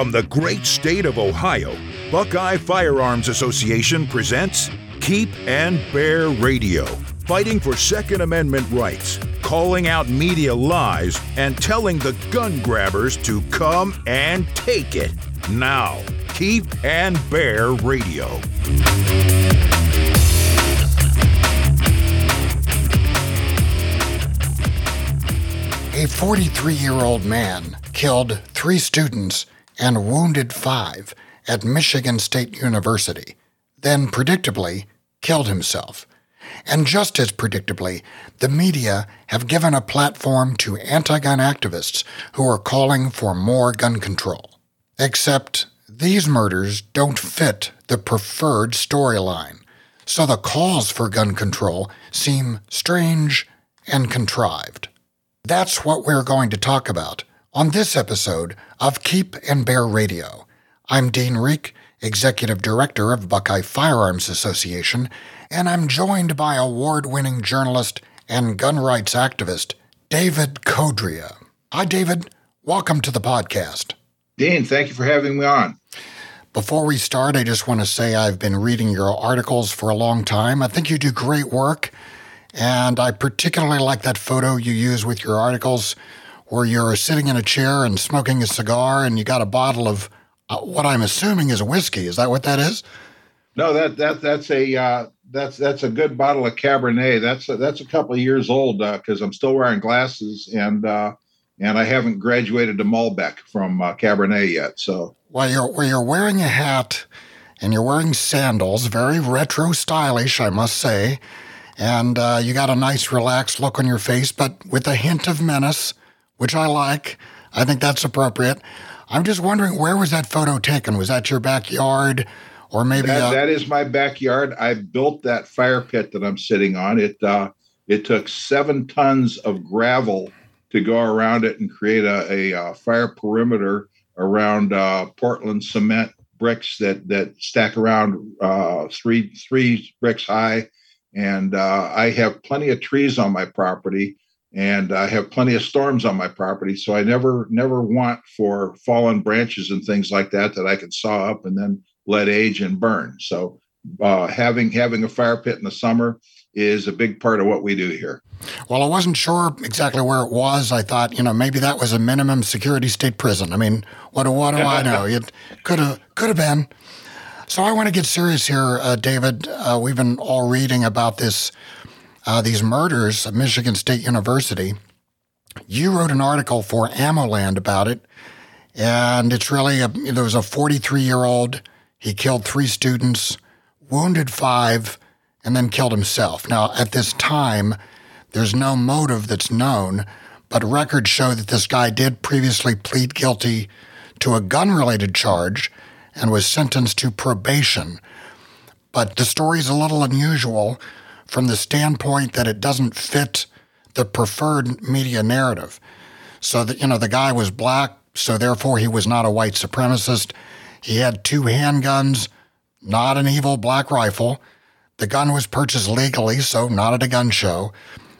From the great state of Ohio, Buckeye Firearms Association presents Keep and Bear Radio, fighting for Second Amendment rights, calling out media lies, and telling the gun grabbers to come and take it. Now, Keep and Bear Radio. A 43 year old man killed three students and wounded five at Michigan State University, then predictably killed himself. And just as predictably, the media have given a platform to anti gun activists who are calling for more gun control. Except these murders don't fit the preferred storyline, so the calls for gun control seem strange and contrived. That's what we're going to talk about on this episode of Keep and Bear Radio. I'm Dean Rieck, Executive Director of Buckeye Firearms Association, and I'm joined by award winning journalist and gun rights activist David Codrea. Hi, David. Welcome to the podcast. Dean, thank you for having me on. Before we start, I just want to say I've been reading your articles for a long time. I think you do great work. And I particularly like that photo you use with your articles where you're sitting in a chair and smoking a cigar and you got a bottle of uh, what I'm assuming is whiskey. Is that what that is? No, that that that's a uh, that's that's a good bottle of Cabernet. That's a, that's a couple of years old because uh, I'm still wearing glasses and uh, and I haven't graduated to Malbec from uh, Cabernet yet. So well, you're well, you're wearing a hat and you're wearing sandals, very retro stylish, I must say and uh, you got a nice, relaxed look on your face, but with a hint of menace, which I like. I think that's appropriate. I'm just wondering, where was that photo taken? Was that your backyard, or maybe that, uh, that is my backyard? I built that fire pit that I'm sitting on. It uh, it took seven tons of gravel to go around it and create a, a, a uh, fire perimeter around uh, Portland cement bricks that that stack around uh, three three bricks high and uh, I have plenty of trees on my property, and I have plenty of storms on my property. So I never never want for fallen branches and things like that that I can saw up and then let age and burn. So uh, having having a fire pit in the summer is a big part of what we do here. Well, I wasn't sure exactly where it was. I thought, you know, maybe that was a minimum security state prison. I mean, what, what do I know? It could have could have been. So I want to get serious here, uh, David. Uh, we've been all reading about this, uh, these murders at Michigan State University. You wrote an article for AmmoLand about it, and it's really a, there was a 43 year old. He killed three students, wounded five, and then killed himself. Now, at this time, there's no motive that's known, but records show that this guy did previously plead guilty to a gun related charge and was sentenced to probation. But the story is a little unusual from the standpoint that it doesn't fit the preferred media narrative. So that, you know, the guy was black, so therefore he was not a white supremacist. He had two handguns, not an evil black rifle. The gun was purchased legally, so not at a gun show.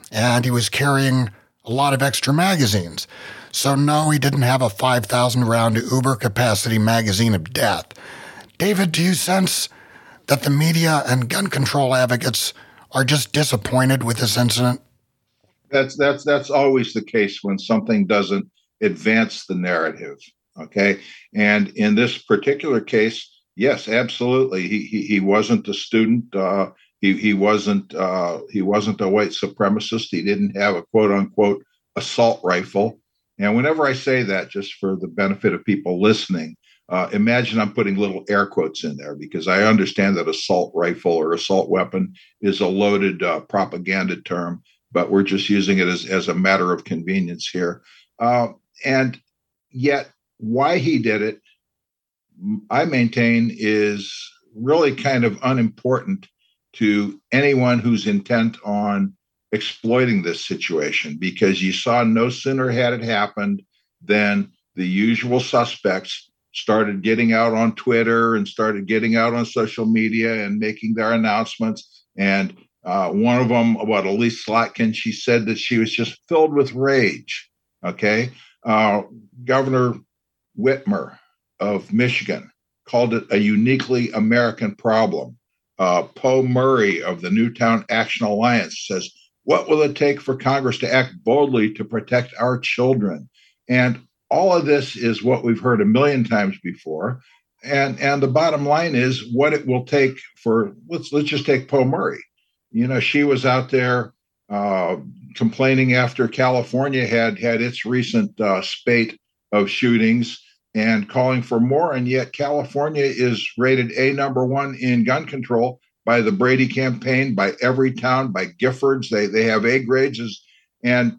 And he was carrying a lot of extra magazines. So, no, he didn't have a 5,000 round Uber capacity magazine of death. David, do you sense that the media and gun control advocates are just disappointed with this incident? That's that's that's always the case when something doesn't advance the narrative. Okay, and in this particular case, yes, absolutely, he he, he wasn't a student. Uh, he he wasn't uh, he wasn't a white supremacist. He didn't have a quote unquote assault rifle. And whenever I say that, just for the benefit of people listening, uh, imagine I'm putting little air quotes in there because I understand that assault rifle or assault weapon is a loaded uh, propaganda term, but we're just using it as, as a matter of convenience here. Uh, and yet, why he did it, I maintain, is really kind of unimportant to anyone who's intent on exploiting this situation because you saw no sooner had it happened than the usual suspects started getting out on Twitter and started getting out on social media and making their announcements. And uh, one of them, about Elissa Slotkin, she said that she was just filled with rage. Okay. Uh, Governor Whitmer, of Michigan called it a uniquely American problem. Uh, Po Murray of the Newtown Action Alliance says, What will it take for Congress to act boldly to protect our children? And all of this is what we've heard a million times before. And and the bottom line is what it will take for let's let's just take Po Murray. You know, she was out there uh, complaining after California had had its recent uh, spate of shootings and calling for more. And yet, California is rated a number one in gun control by the Brady campaign, by Everytown, by Giffords. They they have A grades. And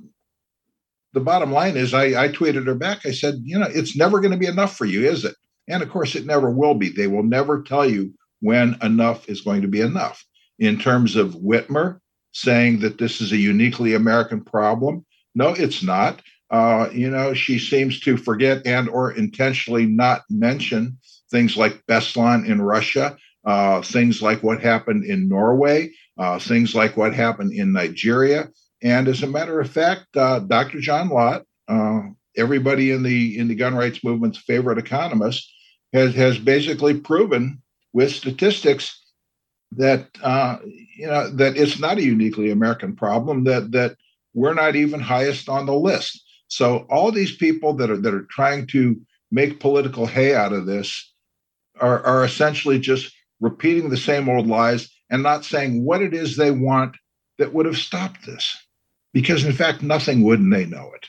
the bottom line is, I, I tweeted her back. I said, you know, it's never going to be enough for you, is it? And of course, it never will be. They will never tell you when enough is going to be enough. In terms of Whitmer saying that this is a uniquely American problem, no, it's not. Uh, you know, she seems to forget and or intentionally not mention things like Beslan in Russia, uh, things like what happened in Norway, uh, things like what happened in Nigeria. And as a matter of fact, uh, Dr. John Lott, uh, everybody in the in the gun rights movement's favorite economist, has has basically proven with statistics that uh, you know that it's not a uniquely American problem. That that we're not even highest on the list. So all these people that are that are trying to make political hay out of this are, are essentially just repeating the same old lies and not saying what it is they want that would have stopped this. Because in fact, nothing would, and they know it.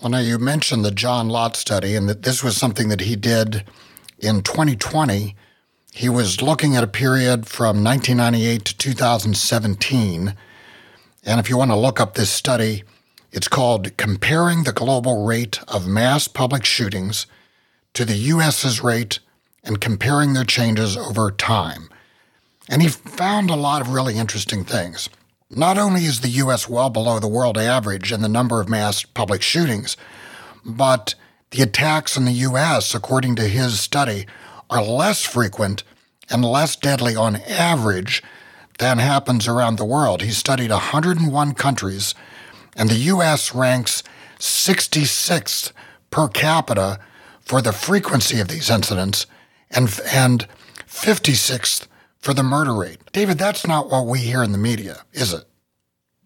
Well, now you mentioned the John Lott study, and that this was something that he did in 2020. He was looking at a period from 1998 to 2017. And if you want to look up this study, it's called Comparing the Global Rate of Mass Public Shootings to the U.S.'s rate and comparing their changes over time. And he found a lot of really interesting things. Not only is the U.S. well below the world average in the number of mass public shootings, but the attacks in the U.S., according to his study, are less frequent and less deadly on average than happens around the world. He studied 101 countries and the U.S. ranks 66th per capita for the frequency of these incidents and, and 56th for the murder rate. David, that's not what we hear in the media, is it?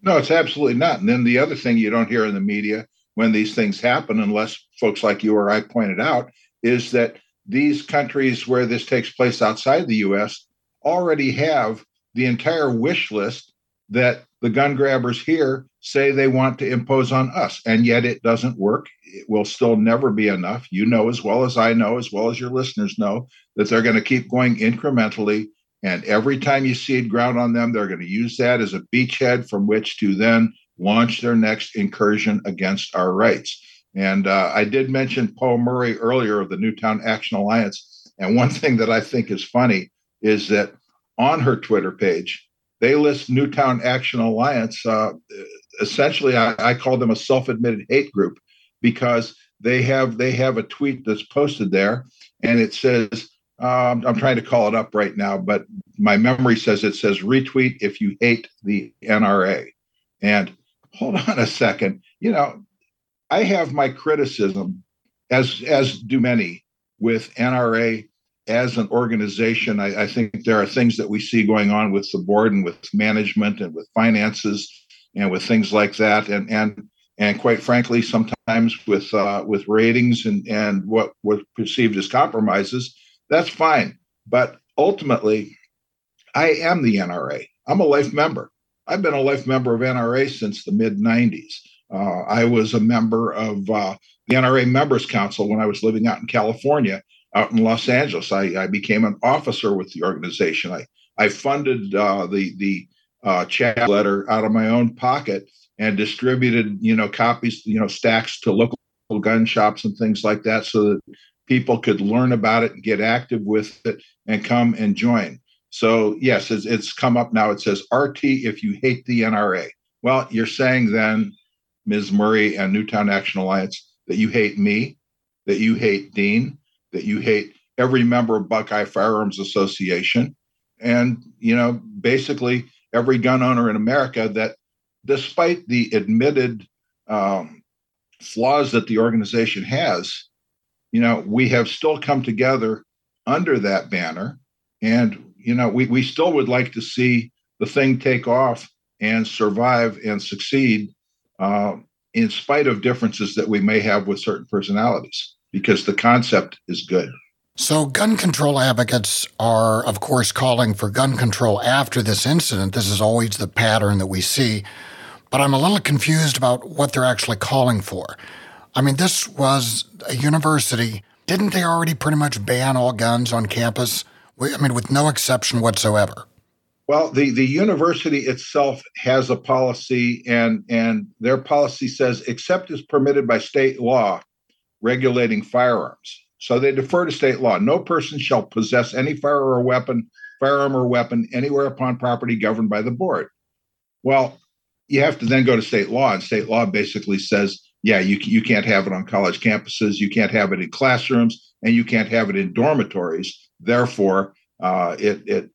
No, it's absolutely not. And then the other thing you don't hear in the media when these things happen, unless folks like you or I pointed out, is that these countries where this takes place outside the US already have the entire wish list that the gun grabbers here say they want to impose on us. And yet it doesn't work. It will still never be enough. You know, as well as I know, as well as your listeners know, that they're going to keep going incrementally. And every time you seed ground on them, they're going to use that as a beachhead from which to then launch their next incursion against our rights. And uh, I did mention Po Murray earlier of the Newtown Action Alliance. And one thing that I think is funny is that on her Twitter page, they list Newtown Action Alliance. Uh, essentially, I, I call them a self-admitted hate group because they have they have a tweet that's posted there, and it says um, I'm trying to call it up right now, but my memory says it says retweet if you hate the NRA. And hold on a second, you know, I have my criticism, as as do many, with NRA as an organization, I, I, think there are things that we see going on with the board and with management and with finances and with things like that, and and and quite frankly, sometimes with uh, with ratings and and what was perceived as compromises. That's fine, but ultimately, I am the NRA. I'm a life member. I've been a life member of NRA since the mid '90s. Uh, I was a member of uh, the NRA Members Council when I was living out in California out in Los Angeles. I, I became an officer with the organization. I I funded uh, the the uh, chat letter out of my own pocket and distributed you know copies you know stacks to local gun shops and things like that so that people could learn about it and get active with it and come and join. So yes, it's, it's come up now. It says RT if you hate the NRA. Well, you're saying then, Ms. Murray and Newtown Action Alliance, that you hate me, that you hate Dean, that you hate every member of Buckeye Firearms Association, and you know basically every gun owner in America. That despite the admitted um, flaws that the organization has, you know, we have still come together under that banner. And, you know, we, we still would like to see the thing take off and survive and succeed uh, in spite of differences that we may have with certain personalities, because the concept is good. So, gun control advocates are, of course, calling for gun control after this incident. This is always the pattern that we see. But I'm a little confused about what they're actually calling for. I mean, this was a university. Didn't they already pretty much ban all guns on campus? I mean, with no exception whatsoever. Well, the, the university itself has a policy, and, and their policy says, except as permitted by state law regulating firearms. So they defer to state law. No person shall possess any firearm or weapon, firearm or weapon anywhere upon property governed by the board. Well, you have to then go to state law, and state law basically says, yeah, you you can't have it on college campuses, you can't have it in classrooms, and you can't have it in dormitories. Therefore, uh, it it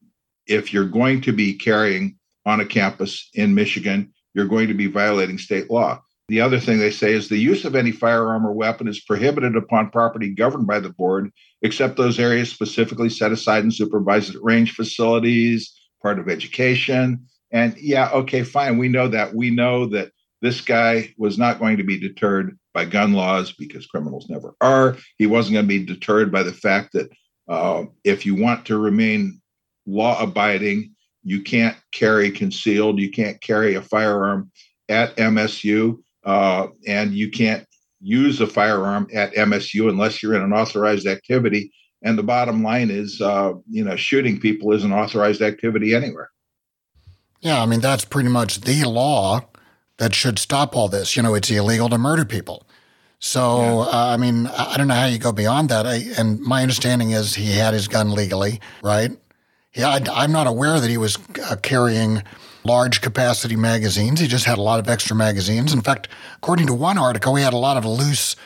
if you're going to be carrying on a campus in Michigan, you're going to be violating state law. The other thing they say is the use of any firearm or weapon is prohibited upon property governed by the board, except those areas specifically set aside and supervised at range facilities, part of education. And yeah, okay, fine. We know that. We know that this guy was not going to be deterred by gun laws because criminals never are. He wasn't going to be deterred by the fact that uh, if you want to remain law abiding. You can't carry concealed. You can't carry a firearm at MSU, uh, and you can't use a firearm at MSU unless you're in an authorized activity. And the bottom line is, uh, you know, shooting people is an authorized activity anywhere. Yeah, I mean that's pretty much the law that should stop all this. You know, it's illegal to murder people. So, yeah. uh, I mean, I don't know how you go beyond that. I, and my understanding is he had his gun legally, right? Yeah, I, am not aware that he was uh, carrying large capacity magazines. He just had a lot of extra magazines. In fact, according to one article, he had a lot of loose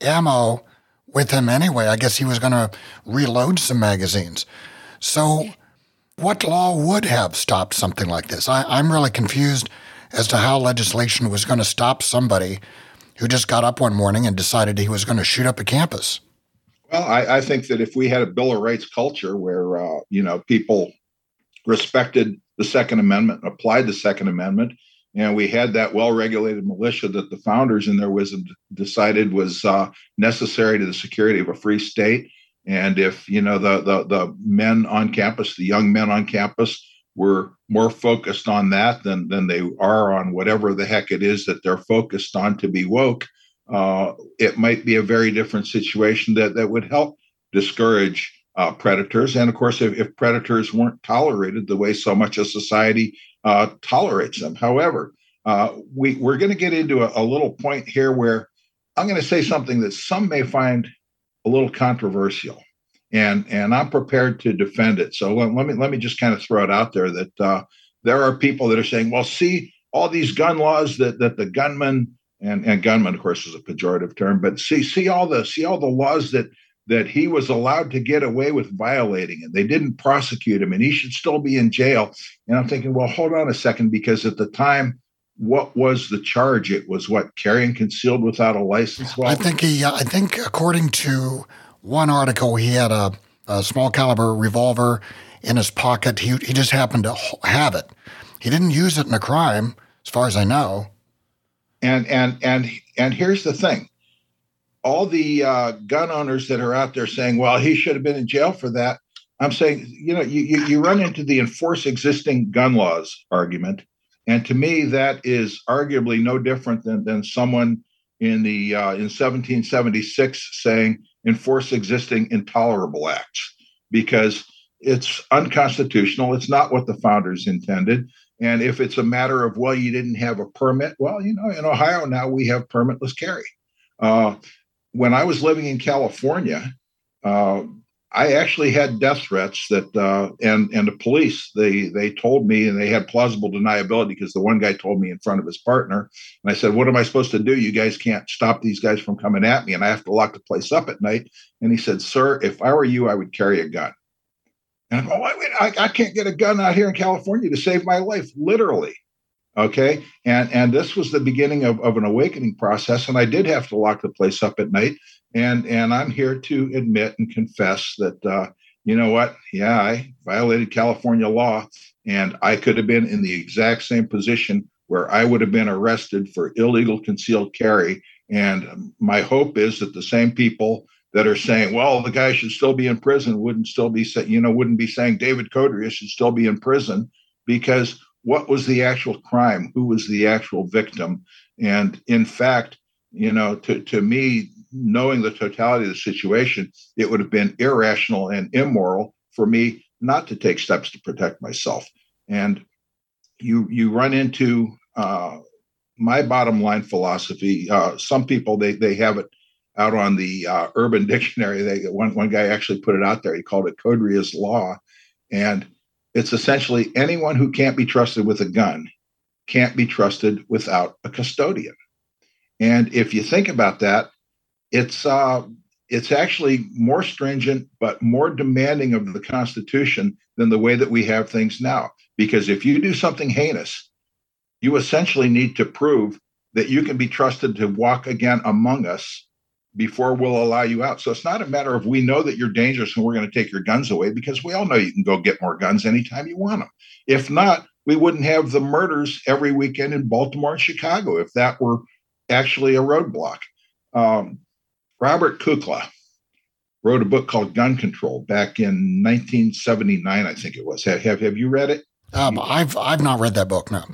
ammo with him anyway. I guess he was going to reload some magazines. So, what law would have stopped something like this? I, I'm really confused as to how legislation was going to stop somebody who just got up one morning and decided he was going to shoot up a campus. Well, I, I, think that if we had a Bill of Rights culture where uh, you know people respected the Second Amendment, applied the Second Amendment, and we had that well-regulated militia that the founders, in their wisdom, decided was uh, necessary to the security of a free state, and if you know the, the the men on campus, the young men on campus, were more focused on that than than they are on whatever the heck it is that they're focused on to be woke uh, it might be a very different situation that, that would help discourage uh, predators. And of course, if, if, predators weren't tolerated the way so much of society uh, tolerates them. However, uh, we, we're going to get into a, a, little point here where I'm going to say something that some may find a little controversial. And, and I'm prepared to defend it. So let, let me let me just kind of throw it out there that uh, there are people that are saying, well, see, all these gun laws that that the gunman and and gunman, of course, is a pejorative term. But see see all the see all the laws that that he was allowed to get away with violating, and they didn't prosecute him, and he should still be in jail. And I'm thinking, well, hold on a second, because at the time. What was the charge? It was what carrying concealed without a license. Well, I think he. I think according to one article, he had a, a small caliber revolver in his pocket. He he just happened to have it. He didn't use it in a crime, as far as I know. And and and and here's the thing: all the uh, gun owners that are out there saying, "Well, he should have been in jail for that." I'm saying, you know, you, you, you run into the enforce existing gun laws argument, and to me, that is arguably no different than than someone in the uh, in 1776 saying enforce existing intolerable acts because it's unconstitutional. It's not what the founders intended. And if it's a matter of, well, you didn't have a permit, well, you know, in Ohio now we have permitless carry. Uh, when I was living in California, uh, I actually had death threats that, uh, and and the police they they told me, and they had plausible deniability because the one guy told me in front of his partner, and I said, "What am I supposed to do? You guys can't stop these guys from coming at me, and I have to lock the place up at night." And he said, "Sir, if I were you, I would carry a gun." And I go, I, I, I can't get a gun out here in California to save my life, literally. Okay. And and this was the beginning of, of an awakening process. And I did have to lock the place up at night. And and I'm here to admit and confess that uh, you know what? Yeah, I violated California law, and I could have been in the exact same position where I would have been arrested for illegal concealed carry. And my hope is that the same people that are saying, well, the guy should still be in prison wouldn't still be saying, you know, wouldn't be saying David Codrea should still be in prison because what was the actual crime? Who was the actual victim? And in fact, you know, to, to me, knowing the totality of the situation, it would have been irrational and immoral for me not to take steps to protect myself. And you you run into uh, my bottom line philosophy. Uh, some people they they have it out on the uh, Urban Dictionary. They one one guy actually put it out there. He called it Codrea's law, and it's essentially anyone who can't be trusted with a gun can't be trusted without a custodian. And if you think about that, it's uh, it's actually more stringent but more demanding of the Constitution than the way that we have things now. Because if you do something heinous, you essentially need to prove that you can be trusted to walk again among us before we'll allow you out. So it's not a matter of we know that you're dangerous and we're going to take your guns away because we all know you can go get more guns anytime you want them. If not, we wouldn't have the murders every weekend in Baltimore and Chicago if that were actually a roadblock. Um, Robert Kukla wrote a book called Gun Control back in 1979, I think it was. Have have, have you read it? Um, I've I've not read that book. No.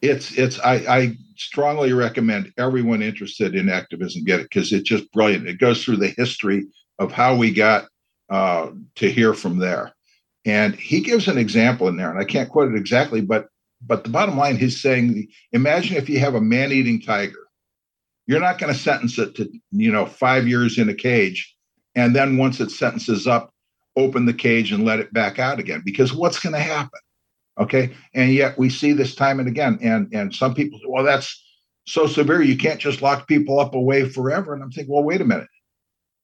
It's it's I, I strongly recommend everyone interested in activism get it because it's just brilliant. It goes through the history of how we got uh, to hear from there, and he gives an example in there, and I can't quote it exactly, but but the bottom line, he's saying, imagine if you have a man-eating tiger you're not going to sentence it to you know five years in a cage and then once its sentence is up open the cage and let it back out again because what's going to happen? Okay and yet we see this time and again and and some people say well that's so severe you can't just lock people up away forever and i'm thinking well wait a minute.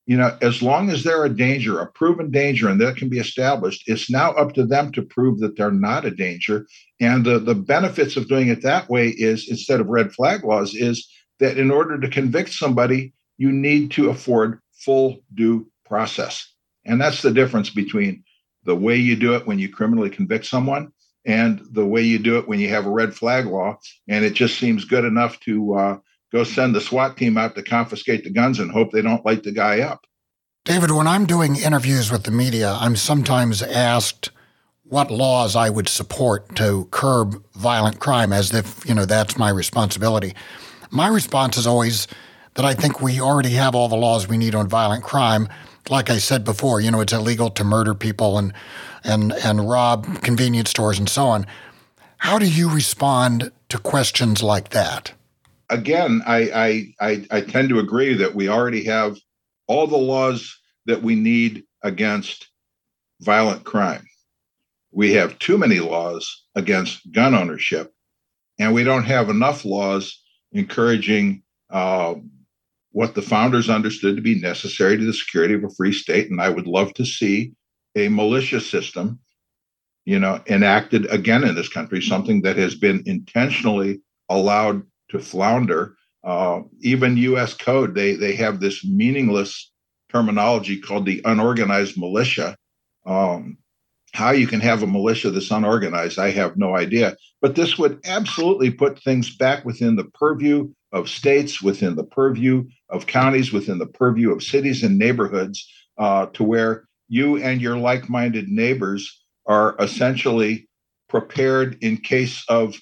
You know as long as they're a danger a proven danger and that can be established it's now up to them to prove that they're not a danger and the the benefits of doing it that way is instead of red flag laws is that in order to convict somebody, you need to afford full due process. And that's the difference between the way you do it when you criminally convict someone and the way you do it when you have a red flag law. And it just seems good enough to uh, go send the SWAT team out to confiscate the guns and hope they don't light the guy up. David, when I'm doing interviews with the media, I'm sometimes asked what laws I would support to curb violent crime as if, you know, that's my responsibility. My response is always that I think we already have all the laws we need on violent crime. Like I said before, you know, it's illegal to murder people and and and rob convenience stores and so on. How do you respond to questions like that? Again, I I I, I tend to agree that we already have all the laws that we need against violent crime. We have too many laws against gun ownership, and we don't have enough laws encouraging uh, what the founders understood to be necessary to the security of a free state. And I would love to see a militia system, you know, enacted again in this country, something that has been intentionally allowed to flounder. Uh, even U.S. code, they they have this meaningless terminology called the unorganized militia. Um, how you can have a militia that's unorganized, I have no idea. But this would absolutely put things back within the purview of states, within the purview of counties, within the purview of cities and neighborhoods, uh, to where you and your like minded neighbors are essentially prepared in case of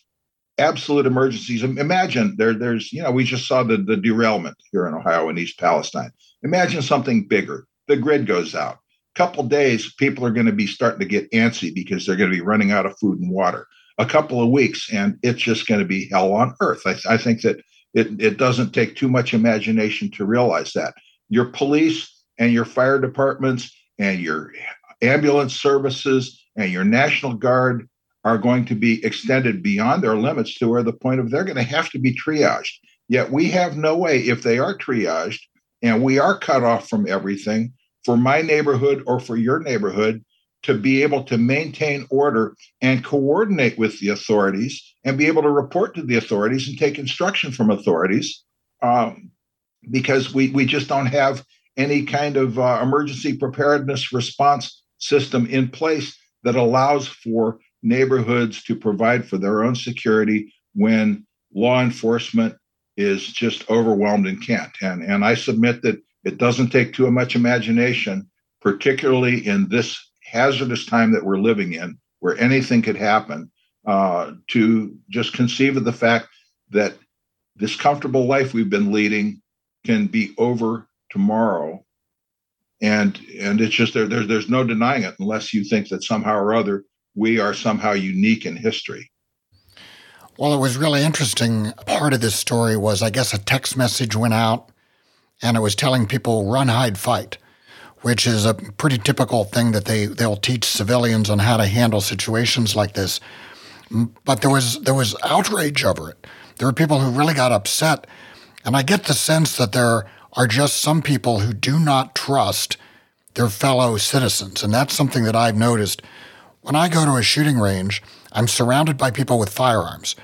absolute emergencies. Imagine there, there's, you know, we just saw the, the derailment here in Ohio and East Palestine. Imagine something bigger. The grid goes out couple days, people are going to be starting to get antsy because they're going to be running out of food and water. A couple of weeks, and it's just going to be hell on earth. I, I think that it, it doesn't take too much imagination to realize that. Your police and your fire departments and your ambulance services and your National Guard are going to be extended beyond their limits to where the point of they're going to have to be triaged. Yet we have no way, if they are triaged and we are cut off from everything, for my neighborhood or for your neighborhood to be able to maintain order and coordinate with the authorities and be able to report to the authorities and take instruction from authorities um, because we, we just don't have any kind of uh, emergency preparedness response system in place that allows for neighborhoods to provide for their own security when law enforcement is just overwhelmed and can't. And, and I submit that it doesn't take too much imagination, particularly in this hazardous time that we're living in, where anything could happen, uh, to just conceive of the fact that this comfortable life we've been leading can be over tomorrow. And and it's just there, there there's no denying it unless you think that somehow or other we are somehow unique in history. Well, it was really interesting. Part of this story was, I guess, a text message went out and it was telling people run, hide, fight, which is a pretty typical thing that they, they'll teach civilians on how to handle situations like this. But there was, there was outrage over it. There were people who really got upset. And I get the sense that there are just some people who do not trust their fellow citizens. And that's something that I've noticed. When I go to a shooting range, I'm surrounded by people with firearms,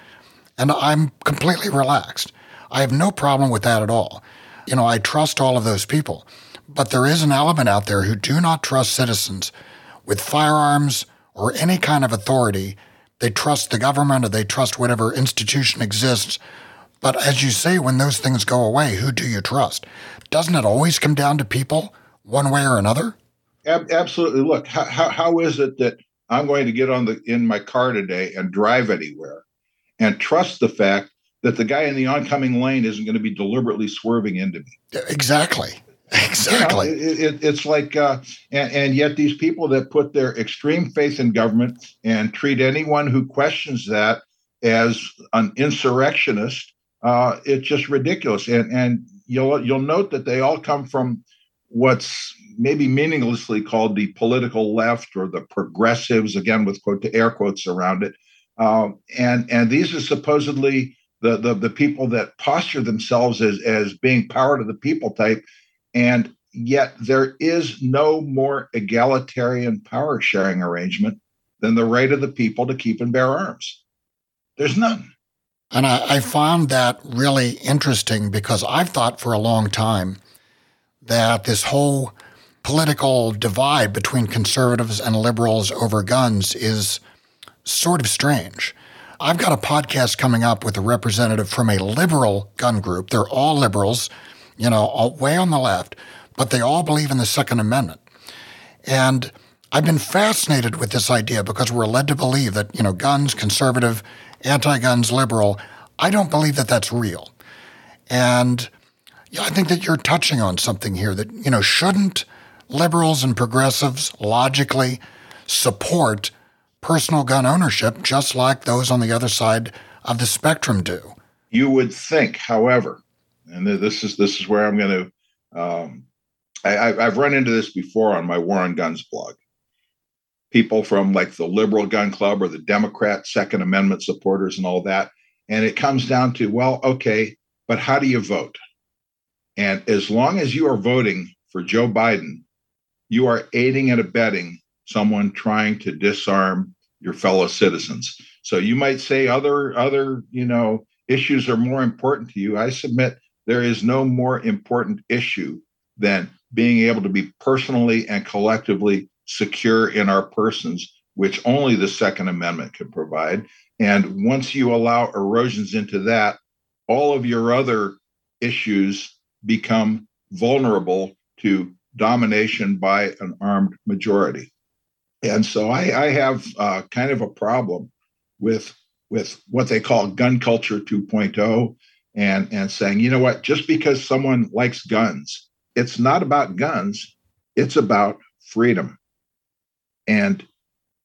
and I'm completely relaxed. I have no problem with that at all. You know, I trust all of those people. But there is an element out there who do not trust citizens with firearms or any kind of authority. They trust the government or they trust whatever institution exists. But as you say, when those things go away, who do you trust? Doesn't it always come down to people, one way or another? Absolutely. Look, how, how, how is it that I'm going to get on the in my car today and drive anywhere and trust the fact that the guy in the oncoming lane isn't going to be deliberately swerving into me. Exactly. Exactly. You know, it, it, it's like, uh, and, and yet these people that put their extreme faith in government and treat anyone who questions that as an insurrectionist, uh, it's just ridiculous. And and you'll you'll note that they all come from what's maybe meaninglessly called the political left or the progressives, again with quote air quotes around it. Um, and and these are supposedly the, the the people that posture themselves as as being power to the people type, and yet there is no more egalitarian power sharing arrangement than the right of the people to keep and bear arms. There's none. And I, I found that really interesting because I've thought for a long time that this whole political divide between conservatives and liberals over guns is sort of strange. I've got a podcast coming up with a representative from a liberal gun group. They're all liberals, you know, all, way on the left, but they all believe in the Second Amendment. And I've been fascinated with this idea because we're led to believe that, you know, guns, conservative, anti guns, liberal. I don't believe that that's real. And I think that you're touching on something here that, you know, shouldn't liberals and progressives logically support personal gun ownership just like those on the other side of the spectrum do. You would think, however, and this is this is where I'm going to. Um, I, I've run into this before on my War on Guns blog. People from like the liberal gun club or the Democrat Second Amendment supporters and all that, and it comes down to well, okay, but how do you vote? And as long as you are voting for Joe Biden, you are aiding and abetting someone trying to disarm your fellow citizens. So you might say other other, you know, issues are more important to you. I submit there is no more important issue than being able to be personally and collectively secure in our persons, which only the Second Amendment can provide. And once you allow erosions into that, all of your other issues become vulnerable to domination by an armed majority. And so I, I have uh, kind of a problem with with what they call gun culture 2.0 and and saying, you know what, just because someone likes guns, it's not about guns, it's about freedom. And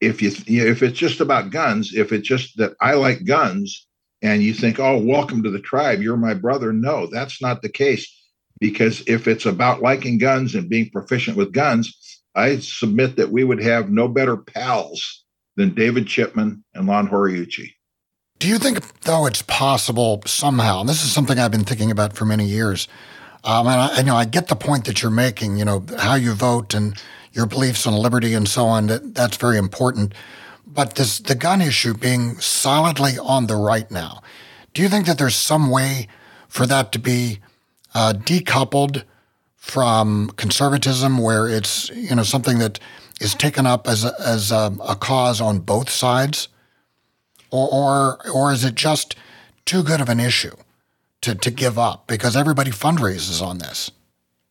if you if it's just about guns, if it's just that I like guns and you think, "Oh, welcome to the tribe, you're my brother." No, that's not the case because if it's about liking guns and being proficient with guns, I submit that we would have no better pals than David Chipman and Lon Horiuchi. Do you think, though, it's possible somehow, and this is something I've been thinking about for many years, um, and I, I, know I get the point that you're making, you know, how you vote and your beliefs on liberty and so on. That that's very important. But this the gun issue being solidly on the right now. Do you think that there's some way for that to be uh, decoupled from conservatism, where it's you know something that is taken up as a, as a, a cause on both sides, or, or or is it just too good of an issue to to give up because everybody fundraises on this?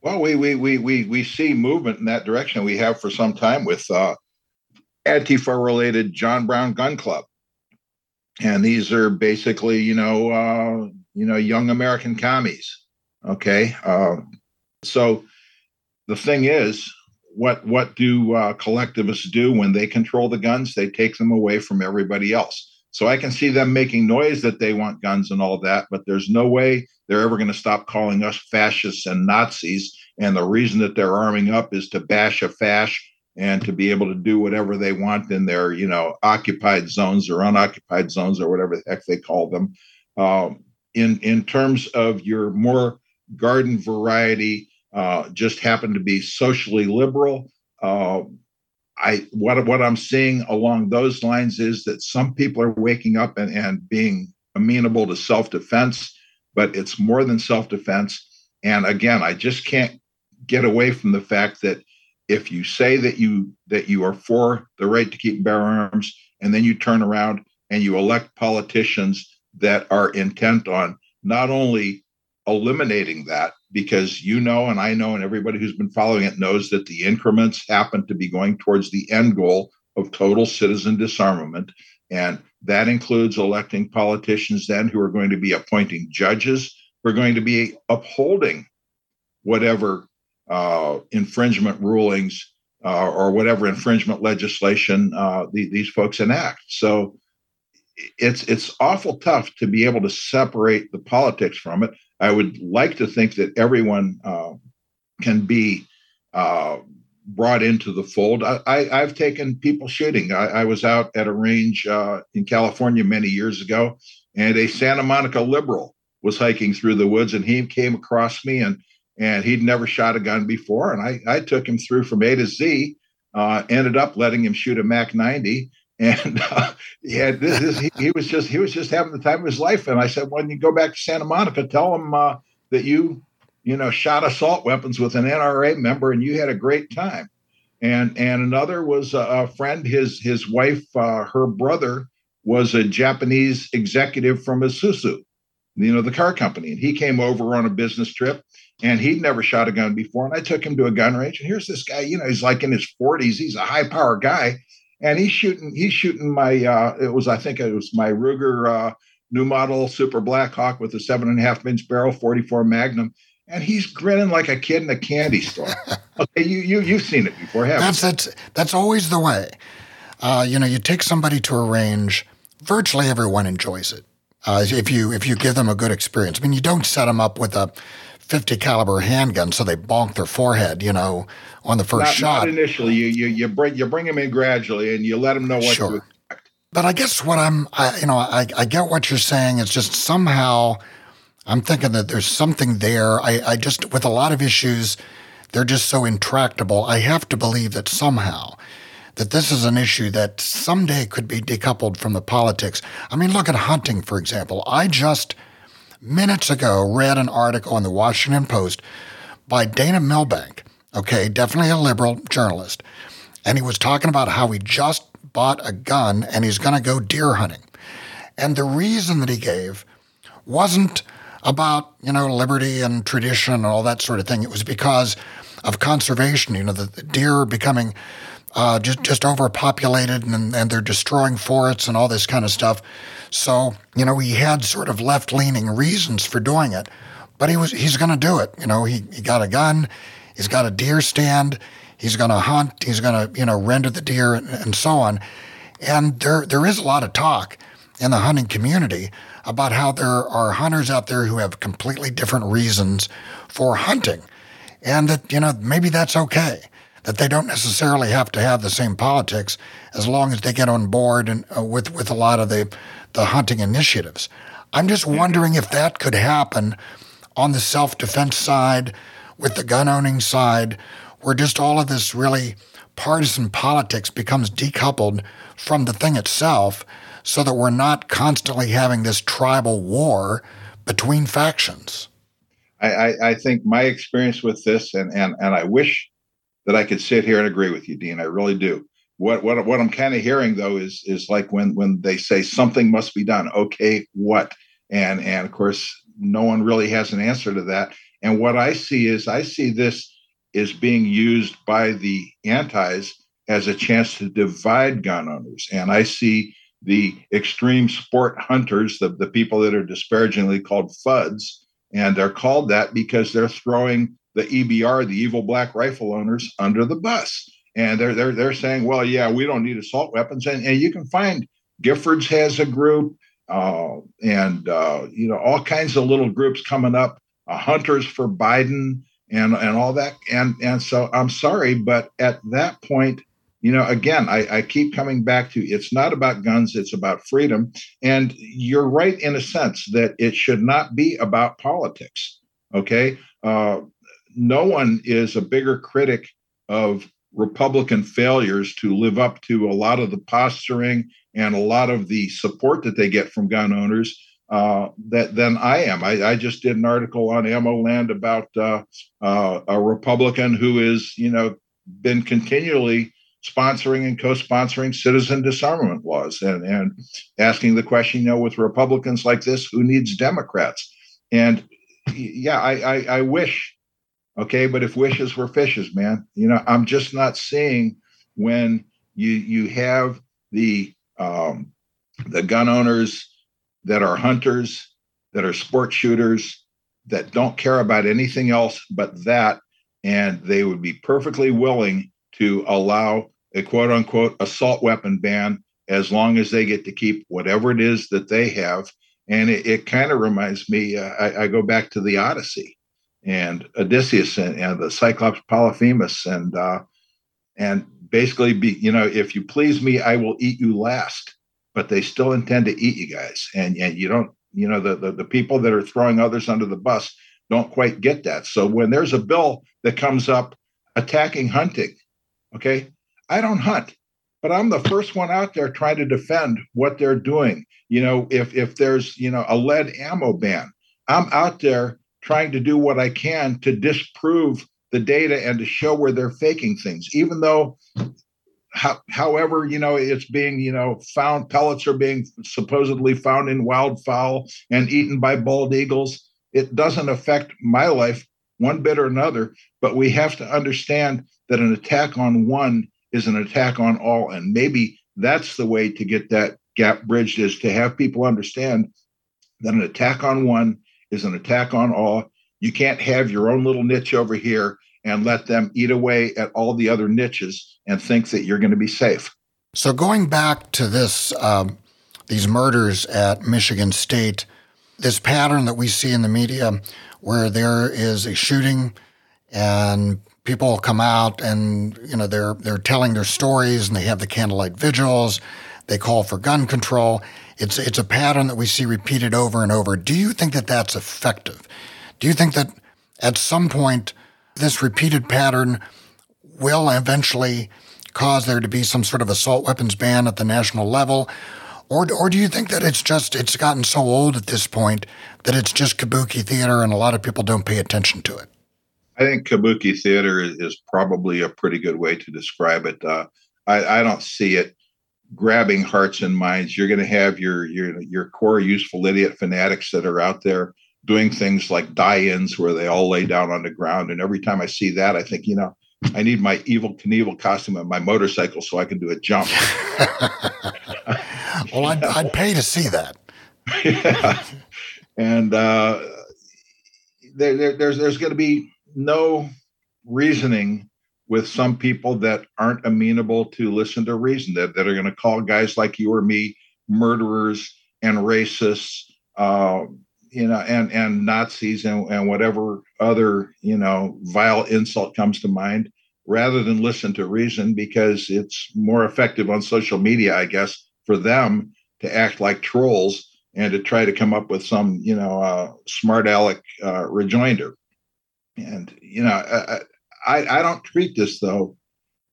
Well, we we we we we see movement in that direction. We have for some time with uh, Antifa related John Brown Gun Club, and these are basically you know uh, you know young American commies. Okay, uh, so the thing is, what what do uh, collectivists do when they control the guns? They take them away from everybody else. So I can see them making noise that they want guns and all that, but there's no way they're ever going to stop calling us fascists and Nazis. And the reason that they're arming up is to bash a fash and to be able to do whatever they want in their, you know, occupied zones or unoccupied zones or whatever the heck they call them. Um, in in terms of your more garden variety, uh, just happen to be socially liberal. Uh, I what what I'm seeing along those lines is that some people are waking up and, and being amenable to self-defense, but it's more than self-defense. And again, I just can't get away from the fact that if you say that you that you are for the right to keep bear arms, and then you turn around and you elect politicians that are intent on not only eliminating that because you know and I know and everybody who's been following it knows that the increments happen to be going towards the end goal of total citizen disarmament. And that includes electing politicians then who are going to be appointing judges. Who are going to be upholding whatever uh, infringement rulings uh, or whatever infringement legislation uh, the, these folks enact. So it's it's awful tough to be able to separate the politics from it I would like to think that everyone uh, can be uh, brought into the fold. I, have taken people shooting. I, I, was out at a range uh, in California many years ago, and a Santa Monica liberal was hiking through the woods, and he came across me, and and he'd never shot a gun before, and I, I took him through from A to Z. Uh, ended up letting him shoot a Mac 90, and uh, yeah, this, this, he, he, was just he was just having the time of his life. And I said, when you go back to Santa Monica, tell him uh, that you you know shot assault weapons with an NRA member and you had a great time. And and another was a, a friend, his his wife, uh, her brother was a Japanese executive from Isuzu, you know, the car company, and he came over on a business trip. And he'd never shot a gun before. And I took him to a gun range. And here's this guy, you know, he's like in his 40s. He's a high power guy and he's shooting he's shooting my uh it was i think it was my ruger uh new model super blackhawk with a seven and a half inch barrel 44 magnum. And he's grinning like a kid in a candy store. Okay you you you've seen it before haven't that's that's that's always the way. Uh, you know you take somebody to a range virtually everyone enjoys it. Uh, if you if you give them a good experience. I mean you don't set them up with a 50 caliber handgun so they bonk their forehead, you know, on the first not, shot. Not initially. You you you bring you bring them in gradually and you let them know what sure. to expect. But I guess what I'm, I, you know, I, I get what you're saying. It's just somehow I'm thinking that there's something there. I, I just, with a lot of issues, they're just so intractable. I have to believe that somehow that this is an issue that someday could be decoupled from the politics. I mean, look at hunting, for example. I just minutes ago read an article in the Washington Post by Dana Milbank, okay, definitely a liberal journalist. And he was talking about how he just bought a gun and he's going to go deer hunting. And the reason that he gave wasn't about, you know, liberty and tradition and all that sort of thing. It was because of conservation, you know, the deer are becoming uh, just, just overpopulated and, and they're destroying forests and all this kind of stuff. So, you know, he had sort of left leaning reasons for doing it, but he was he's going to do it. You know, he, he got a gun, he's got a deer stand, he's going to hunt, he's going to, you know, render the deer and, and so on. And there there is a lot of talk in the hunting community about how there are hunters out there who have completely different reasons for hunting. And that, you know, maybe that's okay that they don't necessarily have to have the same politics as long as they get on board and uh, with with a lot of the the hunting initiatives. I'm just wondering if that could happen on the self defense side, with the gun owning side, where just all of this really partisan politics becomes decoupled from the thing itself so that we're not constantly having this tribal war between factions. I, I, I think my experience with this, and, and, and I wish that I could sit here and agree with you, Dean. I really do. What what what I'm kind of hearing though is is like when when they say something must be done. Okay, what? And and of course, no one really has an answer to that. And what I see is I see this is being used by the antis as a chance to divide gun owners. And I see the extreme sport hunters, the, the people that are disparagingly called Fudds, and they're called that because they're throwing the EBR, the evil black rifle owners, under the bus. And they're they're they're saying, well, yeah, we don't need assault weapons. And, and you can find Giffords has a group, uh, and uh, you know all kinds of little groups coming up. Uh, hunters for Biden and and all that. And and so I'm sorry, but at that point, you know, again, I, I keep coming back to it's not about guns, it's about freedom. And you're right in a sense that it should not be about politics. Okay. Uh, no one is a bigger critic of Republican failures to live up to a lot of the posturing and a lot of the support that they get from gun owners uh, that than I am. I, I, just did an article on Ammo Land about uh, uh, a Republican who is, you know, been continually sponsoring and co-sponsoring citizen disarmament laws and, and asking the question, you know, with Republicans like this, who needs Democrats? And yeah, I, I, I wish Okay, but if wishes were fishes, man, you know, I'm just not seeing when you you have the um, the gun owners that are hunters, that are sport shooters, that don't care about anything else but that, and they would be perfectly willing to allow a quote unquote assault weapon ban as long as they get to keep whatever it is that they have. And it, it kind of reminds me, uh, I, I, go back to the Odyssey and Odysseus and, and the Cyclops Polyphemus and uh, and basically be you know if you please me I will eat you last. But they still intend to eat you guys. And and you don't you know the, the the people that are throwing others under the bus don't quite get that. So when there's a bill that comes up attacking hunting okay I don't hunt but I'm the first one out there trying to defend what they're doing. You know if if there's you know a lead ammo ban I'm out there trying to do what I can to disprove the data and to show where they're faking things, even though how, however, you know, it's being, you know, found pellets are being supposedly found in wildfowl and eaten by bald eagles. It doesn't affect my life one bit or another, but we have to understand that an attack on one is an attack on all. And maybe that's the way to get that gap bridged is to have people understand that an attack on one is an attack on all. You can't have your own little niche over here and let them eat away at all the other niches and think that you're going to be safe. So going back to this, um, these murders at Michigan State, this pattern that we see in the media, where there is a shooting and people come out and you know they're they're telling their stories and they have the candlelight vigils, they call for gun control. It's it's a pattern that we see repeated over and over. Do you think that that's effective? Do you think that at some point this repeated pattern will eventually cause there to be some sort of assault weapons ban at the national level? Or, or do you think that it's just it's gotten so old at this point that it's just kabuki theater and a lot of people don't pay attention to it? I think kabuki theater is probably a pretty good way to describe it. Uh, I, I, don't see it grabbing hearts and minds. You're going to have your your your core useful idiot fanatics that are out there doing things like die-ins where they all lay down on the ground. And every time I see that, I think, you know, I need my Evel Knievel costume and my motorcycle so I can do a jump. well, I'd, I'd, pay to see that. yeah. And uh, there, there, there's there's going to be no reasoning with some people that aren't amenable to listen to reason, that, that are going to call guys like you or me murderers and racists, uh, you know, and, and Nazis and, and whatever other, you know, vile insult comes to mind, rather than listen to reason because it's more effective on social media, I guess, for them to act like trolls and to try to come up with some, you know, uh, smart aleck uh, rejoinder. And, you know, I, I, I don't treat this though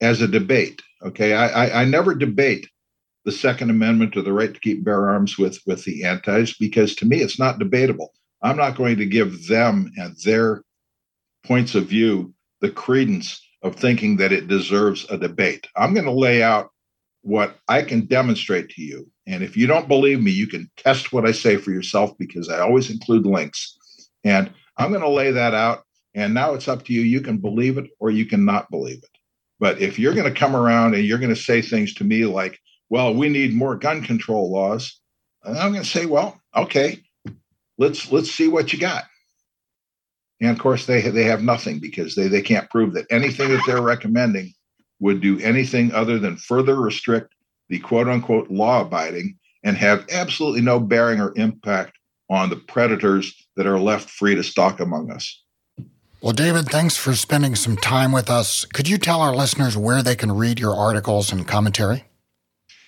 as a debate. Okay, I, I, I never debate the Second Amendment or the right to keep bear arms with with the antis because to me it's not debatable. I'm not going to give them and their points of view the credence of thinking that it deserves a debate. I'm going to lay out what I can demonstrate to you. And if you don't believe me, you can test what I say for yourself because I always include links. And I'm going to lay that out. And now it's up to you. You can believe it or you can not believe it. But if you're going to come around and you're going to say things to me like, well, we need more gun control laws, I'm going to say, well, okay, let's let's see what you got. And of course, they they have nothing because they they can't prove that anything that they're recommending would do anything other than further restrict the quote unquote law abiding and have absolutely no bearing or impact on the predators that are left free to stalk among us. Well, David, thanks for spending some time with us. Could you tell our listeners where they can read your articles and commentary?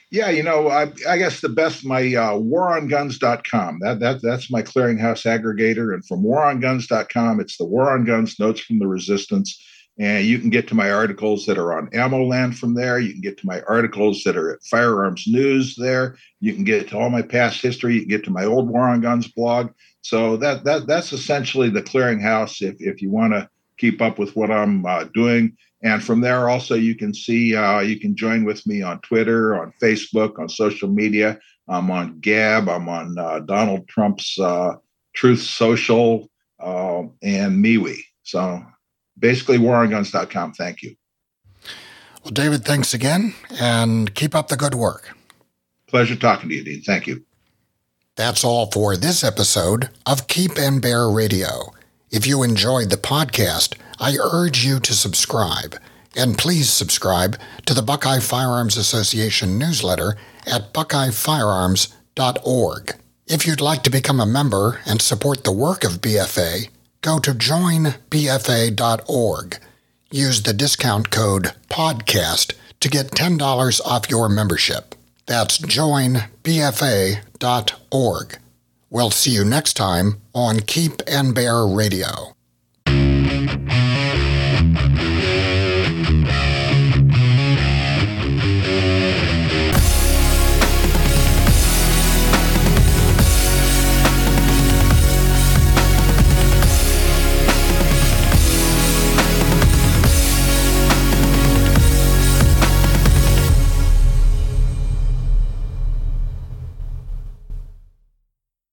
Yeah, you know, I, I guess the best my uh, waronguns.com. That that that's my clearinghouse aggregator, and from waronguns.com, it's the War on Guns Notes from the Resistance, and you can get to my articles that are on Ammo Land from there. You can get to my articles that are at Firearms News there. You can get to all my past history. You can get to my old War on Guns blog. So that that that's essentially the clearinghouse. If if you want to keep up with what I'm uh, doing. And from there, also, you can see, uh, you can join with me on Twitter, on Facebook, on social media. I'm on Gab, I'm on uh, Donald Trump's uh, Truth Social, uh, and MeWe. So basically, waronguns.com. Thank you. Well, David, thanks again, and keep up the good work. Pleasure talking to you, Dean. Thank you. That's all for this episode of Keep and Bear Radio. If you enjoyed the podcast, I urge you to subscribe. And please subscribe to the Buckeye Firearms Association newsletter at buckeyefirearms.org. If you'd like to become a member and support the work of BFA, go to joinbfa.org. Use the discount code PODCAST to get $10 off your membership. That's joinbfa.org. We'll see you next time on Keep and Bear Radio.